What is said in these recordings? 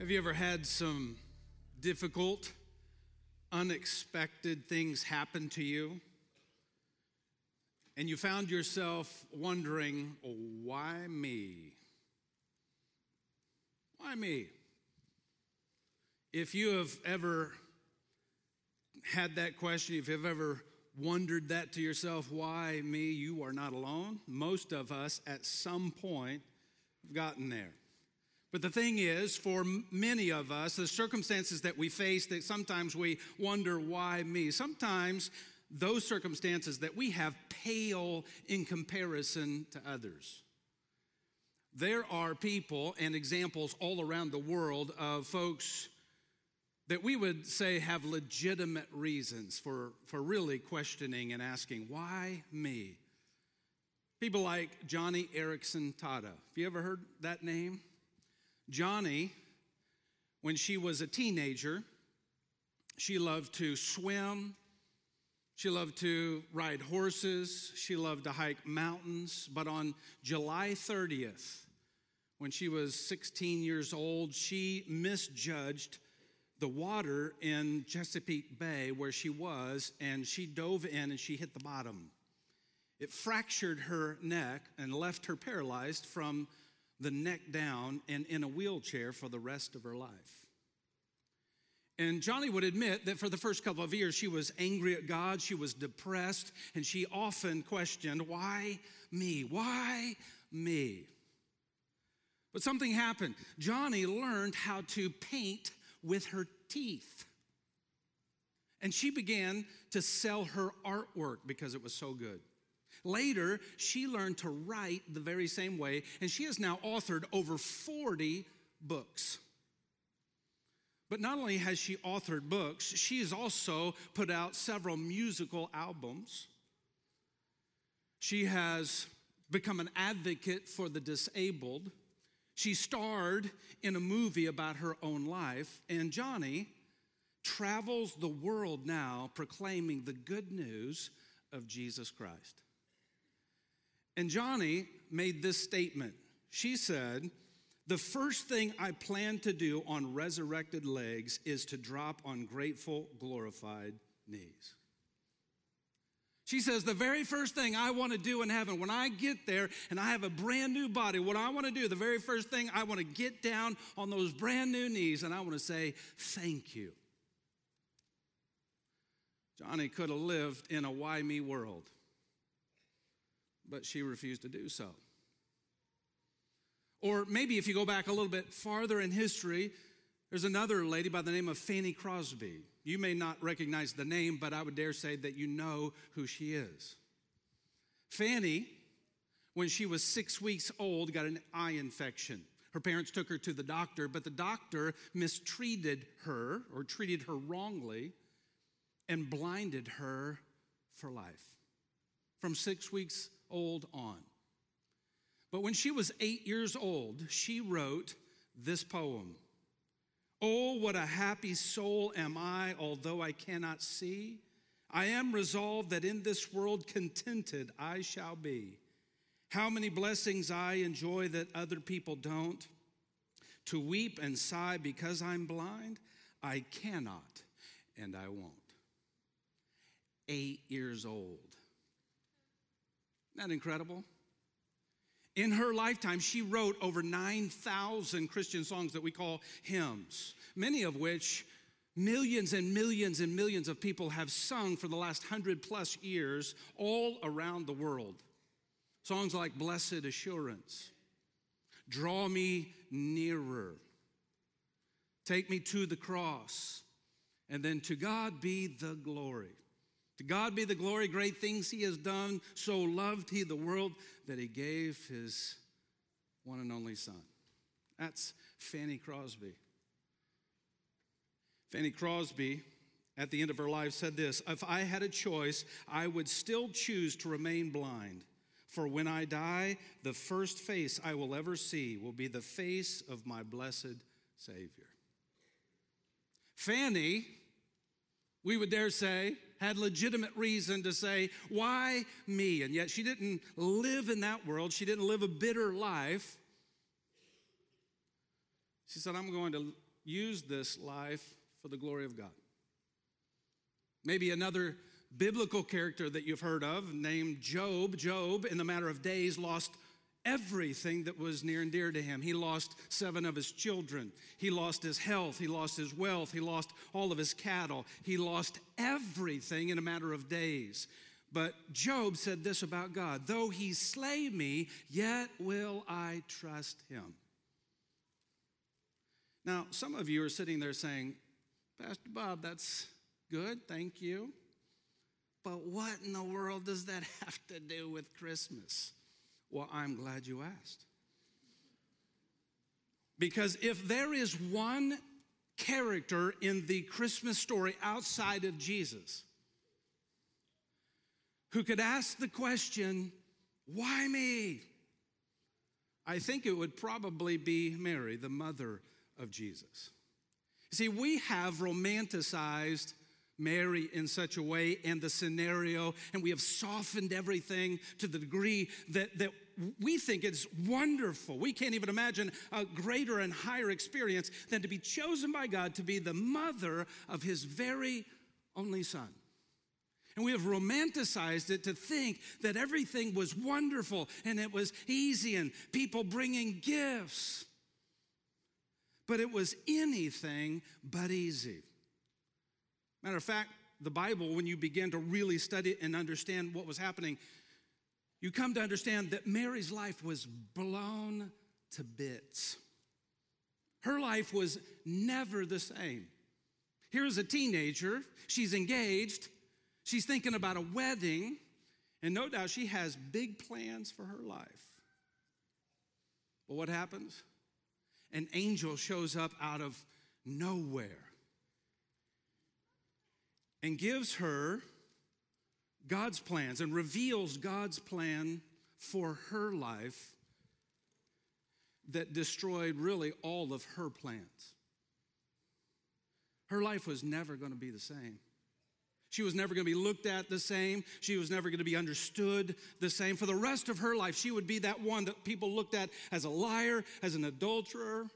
Have you ever had some difficult, unexpected things happen to you? And you found yourself wondering, why me? Why me? If you have ever had that question, if you've ever wondered that to yourself, why me? You are not alone. Most of us at some point have gotten there. But the thing is, for many of us, the circumstances that we face, that sometimes we wonder, why me? Sometimes those circumstances that we have pale in comparison to others. There are people and examples all around the world of folks that we would say have legitimate reasons for, for really questioning and asking, why me? People like Joni Eareckson Tada. Have you ever heard that name? Joni, when she was a teenager, she loved to swim, she loved to ride horses, she loved to hike mountains. But on July 30th, when she was 16 years old, she misjudged the water in Chesapeake Bay where she was, and she dove in and she hit the bottom. It fractured her neck and left her paralyzed from the neck down and in a wheelchair for the rest of her life. And Joni would admit that for the first couple of years, she was angry at God, she was depressed, and she often questioned, Why me? Why me? But something happened. Joni learned how to paint with her teeth. And she began to sell her artwork because it was so good. Later, she learned to write the very same way, and she has now authored over 40 books. But not only has she authored books, she has also put out several musical albums. She has become an advocate for the disabled. She starred in a movie about her own life, and Joni travels the world now proclaiming the good news of Jesus Christ. And Joni made this statement. She said, The first thing I plan to do on resurrected legs is to drop on grateful, glorified knees. She says, The very first thing I want to do in heaven, when I get there and I have a brand new body, what I want to do, the very first thing, I want to get down on those brand new knees and I want to say, Thank you. Joni could have lived in a why me world, but she refused to do so. Or maybe if you go back a little bit farther in history, there's another lady by the name of Fanny Crosby. You may not recognize the name, but I would dare say that you know who she is. Fanny, when she was six weeks old, got an eye infection. Her parents took her to the doctor, but the doctor mistreated her or treated her wrongly and blinded her for life from six weeks old on. But when she was eight years old, she wrote this poem Oh, what a happy soul am I, although I cannot see. I am resolved that in this world contented I shall be. How many blessings I enjoy that other people don't. To weep and sigh because I'm blind, I cannot and I won't. Eight years old. Isn't that incredible? In her lifetime, she wrote over 9,000 Christian songs that we call hymns, many of which millions and millions and millions of people have sung for the last hundred plus years all around the world. Songs like Blessed Assurance, Draw Me Nearer, Take Me to the Cross, and then To God Be the Glory. To God be the glory, great things He has done. So loved He the world that He gave His one and only Son. That's Fanny Crosby. Fanny Crosby, at the end of her life, said this If I had a choice, I would still choose to remain blind. For when I die, the first face I will ever see will be the face of my blessed Savior. Fanny, we would dare say, had legitimate reason to say, Why me? And yet she didn't live in that world. She didn't live a bitter life. She said, I'm going to use this life for the glory of God. Maybe another biblical character that you've heard of named Job. Job, in the matter of days, lost everything that was near and dear to him. He lost seven of his children. He lost his health. He lost his wealth. He lost all of his cattle. He lost everything in a matter of days. But Job said this about God Though he slay me, yet will I trust him. Now, some of you are sitting there saying, Pastor Bob, that's good, thank you. But what in the world does that have to do with Christmas? Well, I'm glad you asked. Because if there is one character in the Christmas story outside of Jesus who could ask the question, Why me? I think it would probably be Mary, the mother of Jesus. See, we have romanticized Mary in such a way and the scenario, and we have softened everything to the degree that, that we think it's wonderful. We can't even imagine a greater and higher experience than to be chosen by God to be the mother of his very only son. And we have romanticized it to think that everything was wonderful and it was easy and people bringing gifts. But it was anything but easy. Matter of fact, the Bible, when you begin to really study and understand what was happening, you come to understand that Mary's life was blown to bits. Her life was never the same. Here's a teenager, she's engaged, she's thinking about a wedding, and no doubt she has big plans for her life. But what happens? An angel shows up out of nowhere and gives her God's plans and reveals God's plan for her life that destroyed really all of her plans. Her life was never going to be the same. She was never going to be looked at the same. She was never going to be understood the same. For the rest of her life, she would be that one that people looked at as a liar, as an adulterer,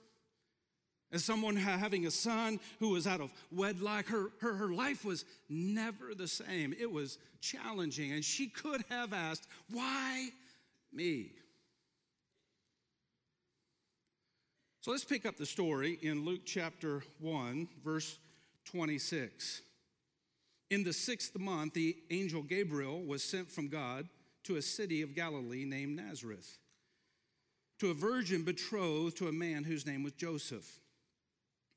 as someone having a son who was out of wedlock, her, her, her life was never the same. It was challenging, and she could have asked, Why me? So let's pick up the story in Luke chapter 1, verse 26. In the sixth month, the angel Gabriel was sent from God to a city of Galilee named Nazareth, to a virgin betrothed to a man whose name was Joseph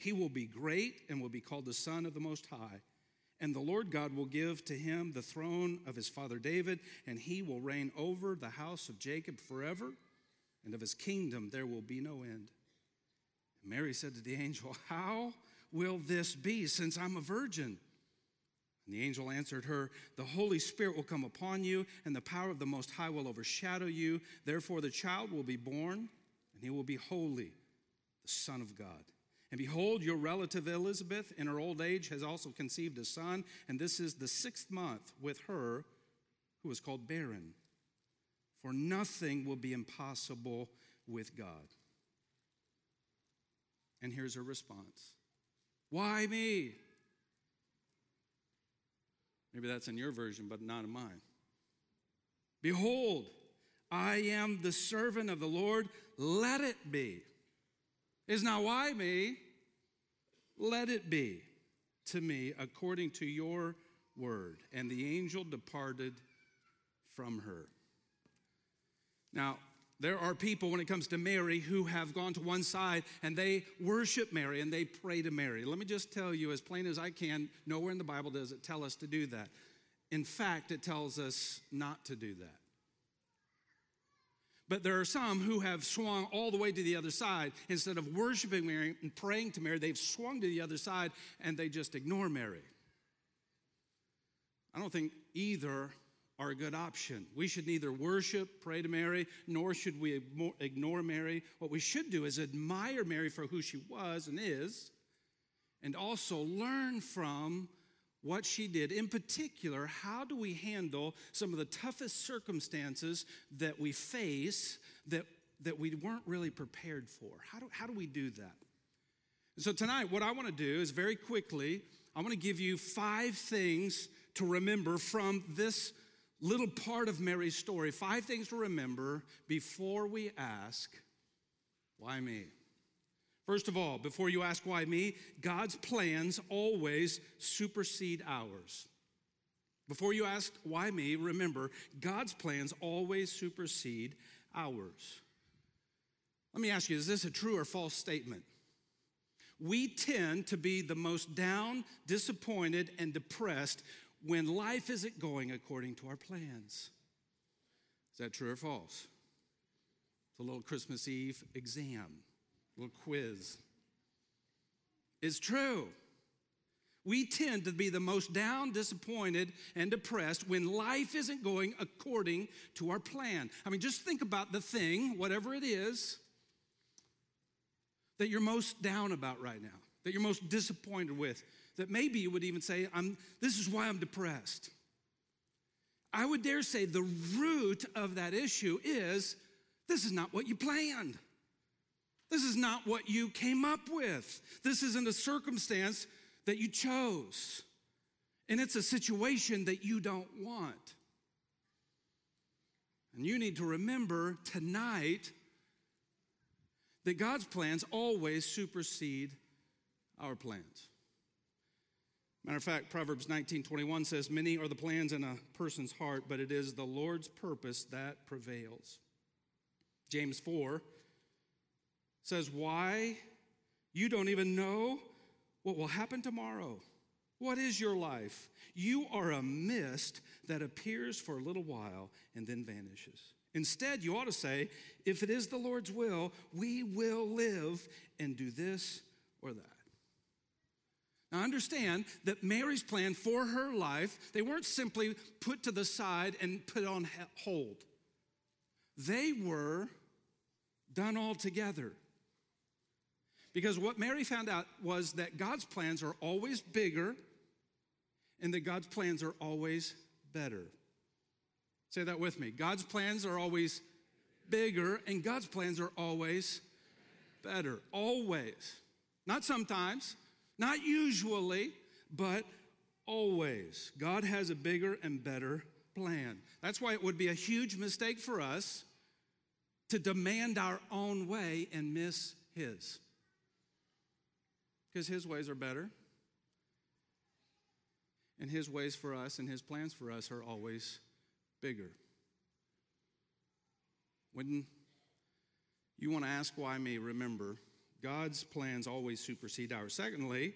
He will be great and will be called the Son of the Most High. And the Lord God will give to him the throne of his father David, and he will reign over the house of Jacob forever, and of his kingdom there will be no end. And Mary said to the angel, How will this be, since I'm a virgin? And the angel answered her, The Holy Spirit will come upon you, and the power of the Most High will overshadow you. Therefore, the child will be born, and he will be holy, the Son of God. And behold, your relative Elizabeth, in her old age, has also conceived a son, and this is the sixth month with her who is called barren. For nothing will be impossible with God. And here's her response Why me? Maybe that's in your version, but not in mine. Behold, I am the servant of the Lord. Let it be is now why me? Let it be to me according to your word. And the angel departed from her. Now, there are people, when it comes to Mary, who have gone to one side and they worship Mary and they pray to Mary. Let me just tell you, as plain as I can, nowhere in the Bible does it tell us to do that. In fact, it tells us not to do that. But there are some who have swung all the way to the other side. Instead of worshiping Mary and praying to Mary, they've swung to the other side and they just ignore Mary. I don't think either are a good option. We should neither worship, pray to Mary, nor should we ignore Mary. What we should do is admire Mary for who she was and is, and also learn from what she did. In particular, how do we handle some of the toughest circumstances that we face that, that we weren't really prepared for? How do, how do we do that? So, tonight, what I want to do is very quickly, I want to give you five things to remember from this little part of Mary's story. Five things to remember before we ask, Why me? First of all, before you ask why me, God's plans always supersede ours. Before you ask why me, remember, God's plans always supersede ours. Let me ask you, is this a true or false statement? We tend to be the most down, disappointed, and depressed when life isn't going according to our plans. Is that true or false? It's a little Christmas Eve exam little quiz. It's true. We tend to be the most down, disappointed, and depressed when life isn't going according to our plan. I mean, just think about the thing, whatever it is, that you're most down about right now, that you're most disappointed with, that maybe you would even say, I'm, This is why I'm depressed. I would dare say the root of that issue is this is not what you planned. This is not what you came up with. This isn't a circumstance that you chose. And it's a situation that you don't want. And you need to remember tonight that God's plans always supersede our plans. Matter of fact, Proverbs 19 21 says, Many are the plans in a person's heart, but it is the Lord's purpose that prevails. James 4 says, Why? You don't even know what will happen tomorrow. What is your life? You are a mist that appears for a little while and then vanishes. Instead, you ought to say, if it is the Lord's will, we will live and do this or that. Now, understand that Mary's plan for her life, they weren't simply put to the side and put on hold. They were done all together. Because what Mary found out was that God's plans are always bigger and that God's plans are always better. Say that with me. God's plans are always bigger and God's plans are always better. Always. Not sometimes, not usually, but always. God has a bigger and better plan. That's why it would be a huge mistake for us to demand our own way and miss His because His ways are better. And His ways for us and His plans for us are always bigger. When you want to ask why me, remember, God's plans always supersede ours. Secondly,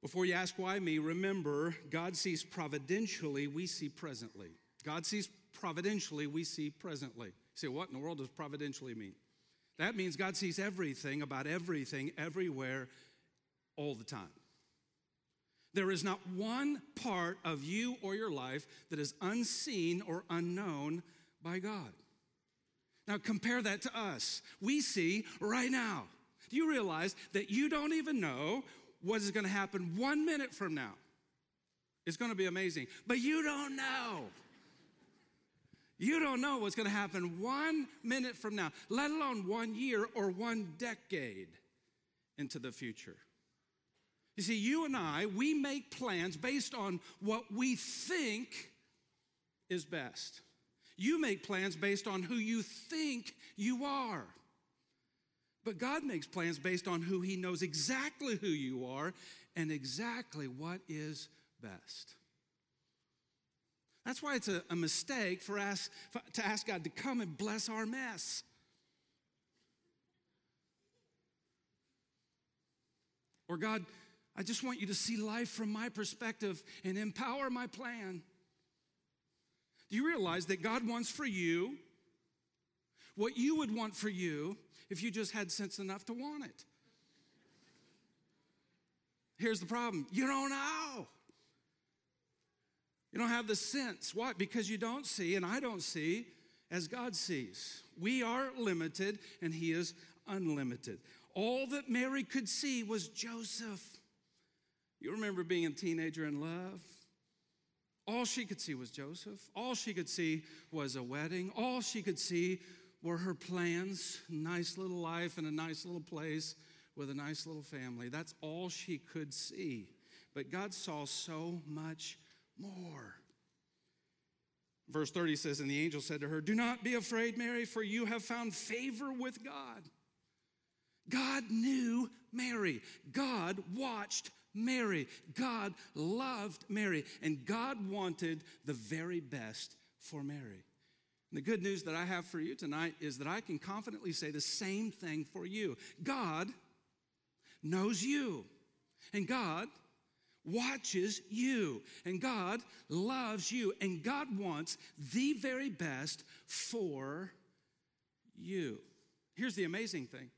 before you ask why me, remember, God sees providentially, we see presently. God sees providentially, we see presently. You say, what in the world does providentially mean? That means God sees everything about everything, everywhere, all the time. There is not one part of you or your life that is unseen or unknown by God. Now, compare that to us. We see right now. Do you realize that you don't even know what is going to happen one minute from now? It's going to be amazing, but you don't know. You don't know what's going to happen one minute from now, let alone one year or one decade into the future. You see, you and I, we make plans based on what we think is best. You make plans based on who you think you are. But God makes plans based on who He knows exactly who you are and exactly what is best. That's why it's a, a mistake for us to ask God to come and bless our mess. Or God, I just want you to see life from my perspective and empower my plan. Do you realize that God wants for you what you would want for you if you just had sense enough to want it. Here's the problem you don't know. You don't have the sense. Why? Because you don't see, and I don't see as God sees. We are limited, and He is unlimited. All that Mary could see was Joseph. You remember being a teenager in love? All she could see was Joseph. All she could see was a wedding. All she could see were her plans, nice little life in a nice little place with a nice little family. That's all she could see. But God saw so much more. Verse 30 says, And the angel said to her, Do not be afraid, Mary, for you have found favor with God. God knew Mary. God watched Mary. God loved Mary. And God wanted the very best for Mary. And the good news that I have for you tonight is that I can confidently say the same thing for you. God knows you. And God watches you, and God loves you, and God wants the very best for you. Here's the amazing thing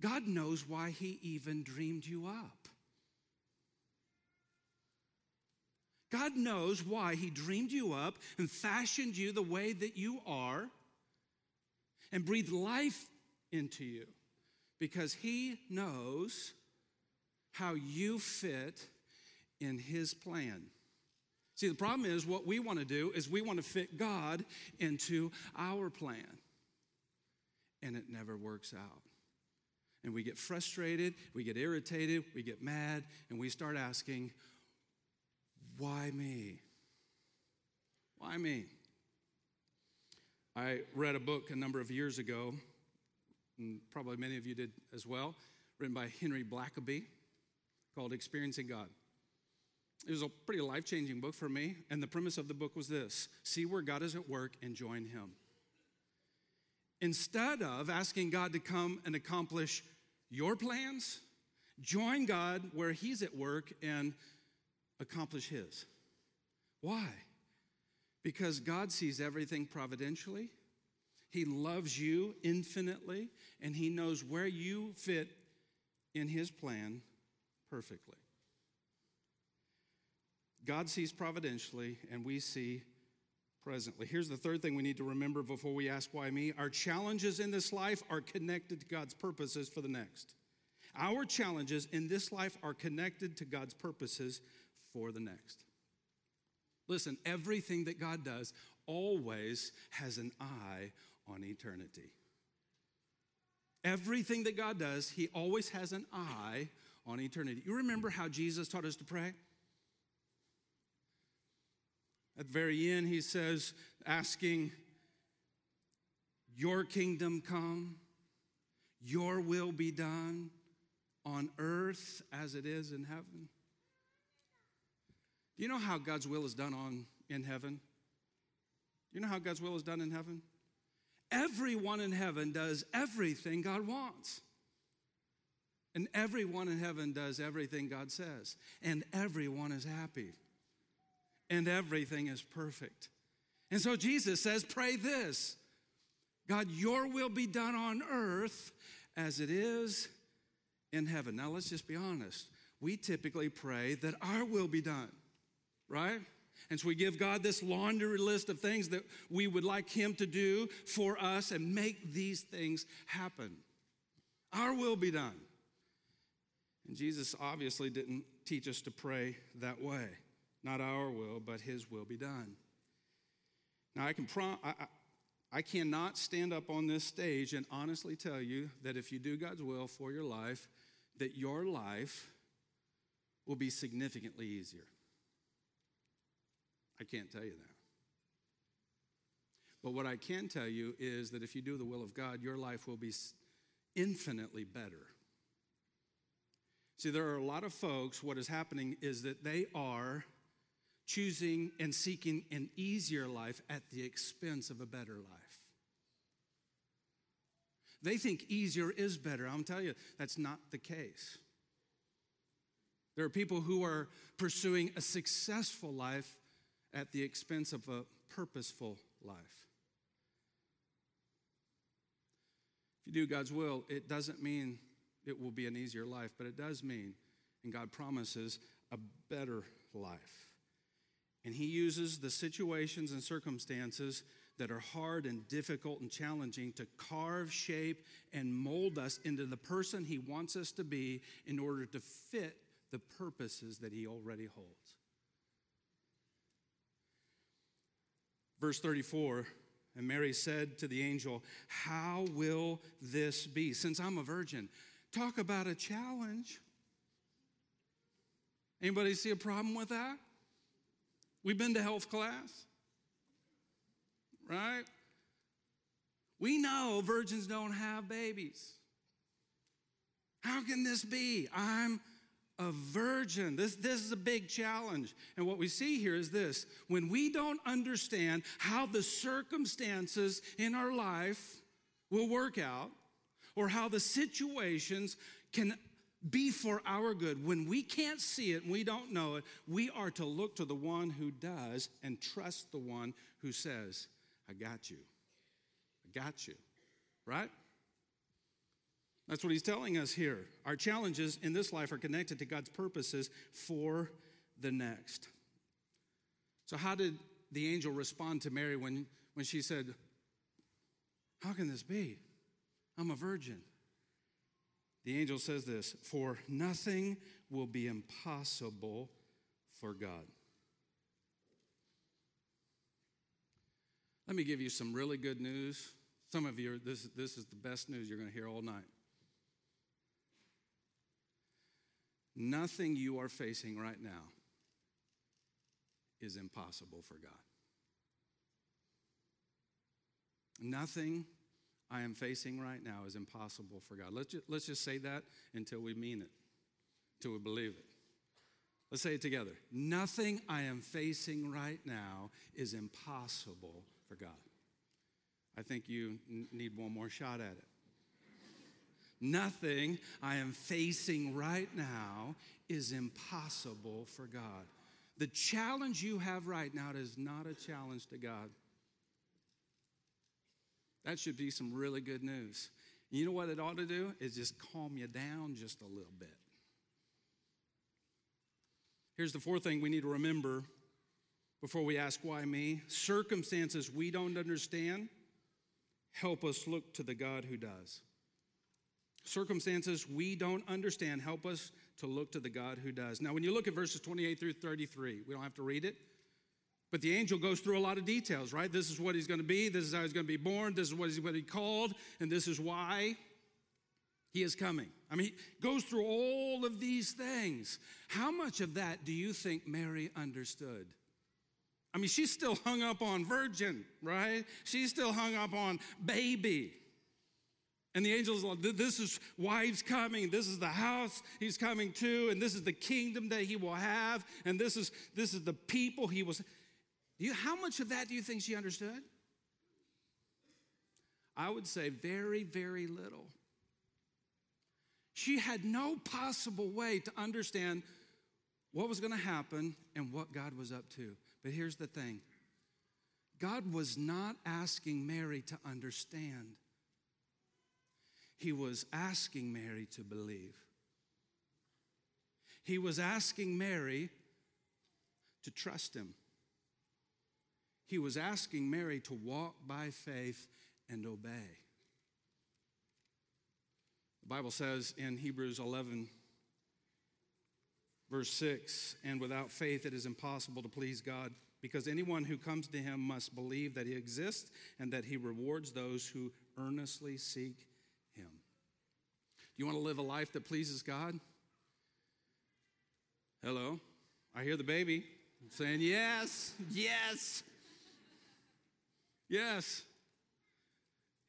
God knows why He even dreamed you up. God knows why He dreamed you up and fashioned you the way that you are and breathed life into you because He knows how you fit in His plan. See, the problem is what we want to do is we want to fit God into our plan, and it never works out. And we get frustrated, we get irritated, we get mad, and we start asking, why me? Why me? I read a book a number of years ago, and probably many of you did as well, written by Henry Blackaby called Experiencing God. It was a pretty life changing book for me, and the premise of the book was this see where God is at work and join Him. Instead of asking God to come and accomplish your plans, join God where He's at work and accomplish His. Why? Because God sees everything providentially, He loves you infinitely, and He knows where you fit in His plan perfectly. God sees providentially, and we see presently. Here's the third thing we need to remember before we ask why me. Our challenges in this life are connected to God's purposes for the next. Our challenges in this life are connected to God's purposes for the next. Listen, everything that God does always has an eye on eternity. Everything that God does, He always has an eye on eternity. You remember how Jesus taught us to pray? At the very end, He says, asking, Your kingdom come, your will be done on earth as it is in heaven. Do you know how God's will is done on in heaven? Do you know how God's will is done in heaven? Everyone in heaven does everything God wants. And everyone in heaven does everything God says. And everyone is happy. And everything is perfect. And so Jesus says, Pray this God, your will be done on earth as it is in heaven. Now, let's just be honest. We typically pray that our will be done, right? And so we give God this laundry list of things that we would like Him to do for us and make these things happen. Our will be done. And Jesus obviously didn't teach us to pray that way. Not our will, but His will be done. Now, I can prom- I, I, I cannot stand up on this stage and honestly tell you that if you do God's will for your life, that your life will be significantly easier. I can't tell you that. But what I can tell you is that if you do the will of God, your life will be infinitely better. See, there are a lot of folks, what is happening is that they are choosing and seeking an easier life at the expense of a better life. They think easier is better. I'm telling you, that's not the case. There are people who are pursuing a successful life at the expense of a purposeful life. If you do God's will, it doesn't mean it will be an easier life, but it does mean, and God promises, a better life. And He uses the situations and circumstances that are hard and difficult and challenging to carve, shape, and mold us into the person He wants us to be in order to fit the purposes that He already holds. Verse 34 And Mary said to the angel, How will this be? Since I'm a virgin, talk about a challenge. Anybody see a problem with that? We've been to health class right? We know virgins don't have babies. How can this be? I'm a virgin. This, this is a big challenge. And what we see here is this when we don't understand how the circumstances in our life will work out, or how the situations can be for our good, when we can't see it we don't know it, we are to look to the one who does and trust the one who says, I got you. I got you. Right? That's what he's telling us here. Our challenges in this life are connected to God's purposes for the next. So, how did the angel respond to Mary when, when she said, How can this be? I'm a virgin. The angel says this For nothing will be impossible for God. Let me give you some really good news. Some of you, this, this is the best news you're going to hear all night. Nothing you are facing right now is impossible for God. Nothing I am facing right now is impossible for God. Let's just, let's just say that until we mean it, until we believe it. Let's say it together. Nothing I am facing right now is impossible for God. I think you n- need one more shot at it. Nothing I am facing right now is impossible for God. The challenge you have right now is not a challenge to God. That should be some really good news. You know what it ought to do? Is just calm you down just a little bit. Here's the fourth thing we need to remember before we ask why me. Circumstances we don't understand help us look to the God who does. Circumstances we don't understand help us to look to the God who does. Now, when you look at verses 28 through 33, we don't have to read it, but the angel goes through a lot of details, right? This is what he's going to be, this is how he's going to be born, this is what he's going to be called, and this is why he is coming. I mean, he goes through all of these things. How much of that do you think Mary understood? I mean, she's still hung up on virgin, right? She's still hung up on baby. And the angels, like, this is why he's coming. This is the house he's coming to, and this is the kingdom that he will have, and this is this is the people he was. You, how much of that do you think she understood? I would say very, very little. She had no possible way to understand what was going to happen and what God was up to. But here's the thing God was not asking Mary to understand, He was asking Mary to believe. He was asking Mary to trust Him. He was asking Mary to walk by faith and obey. The Bible says in Hebrews 11, Verse 6 And without faith it is impossible to please God, because anyone who comes to him must believe that he exists and that he rewards those who earnestly seek him. Do you want to live a life that pleases God? Hello? I hear the baby saying, Yes, yes, yes.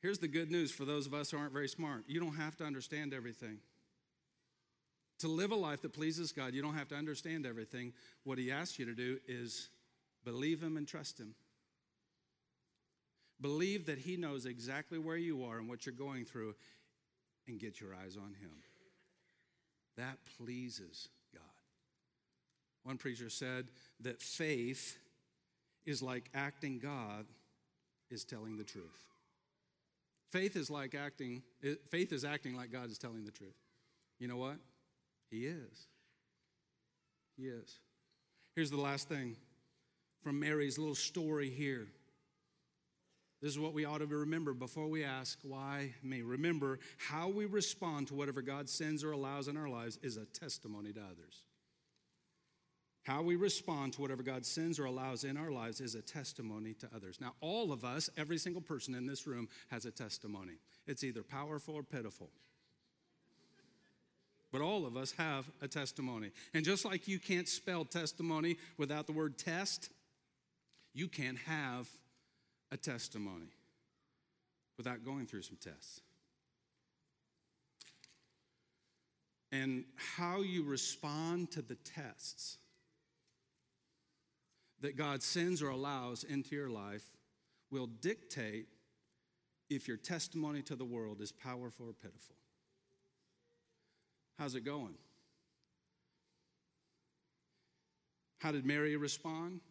Here's the good news for those of us who aren't very smart you don't have to understand everything. To live a life that pleases God, you don't have to understand everything. What He asks you to do is believe Him and trust Him. Believe that He knows exactly where you are and what you're going through and get your eyes on Him. That pleases God. One preacher said that faith is like acting God is telling the truth. Faith is like acting, faith is acting like God is telling the truth. You know what? He is. He is. Here's the last thing from Mary's little story here. This is what we ought to remember before we ask, why me? Remember, how we respond to whatever God sends or allows in our lives is a testimony to others. How we respond to whatever God sends or allows in our lives is a testimony to others. Now, all of us, every single person in this room, has a testimony. It's either powerful or pitiful. But all of us have a testimony. And just like you can't spell testimony without the word test, you can't have a testimony without going through some tests. And how you respond to the tests that God sends or allows into your life will dictate if your testimony to the world is powerful or pitiful. How's it going? How did Mary respond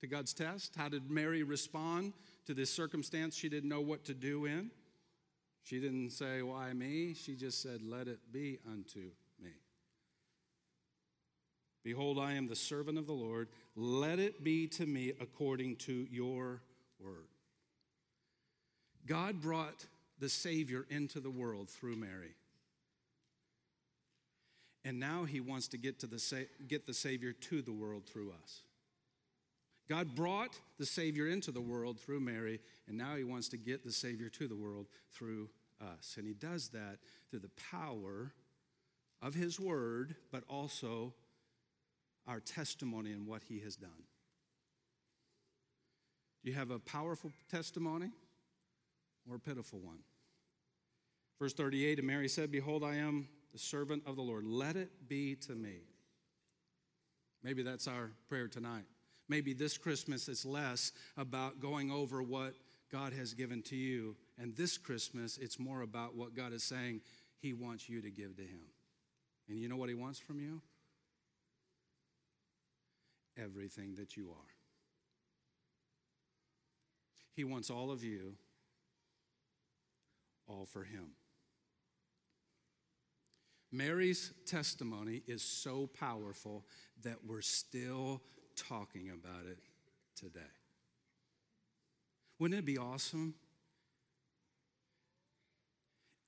to God's test? How did Mary respond to this circumstance she didn't know what to do in? She didn't say, Why me? She just said, Let it be unto Behold, I am the servant of the Lord. Let it be to me according to your word. God brought the Savior into the world through Mary. And now he wants to get, to the, get the Savior to the world through us. God brought the Savior into the world through Mary, and now he wants to get the Savior to the world through us. And he does that through the power of his word, but also our testimony and what he has done. Do you have a powerful testimony or a pitiful one? Verse 38 And Mary said, Behold, I am the servant of the Lord. Let it be to me. Maybe that's our prayer tonight. Maybe this Christmas it's less about going over what God has given to you. And this Christmas, it's more about what God is saying He wants you to give to Him. And you know what He wants from you? Everything that you are. He wants all of you, all for Him. Mary's testimony is so powerful that we're still talking about it today. Wouldn't it be awesome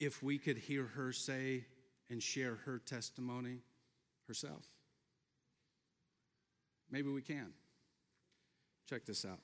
if we could hear her say and share her testimony herself? Maybe we can. Check this out.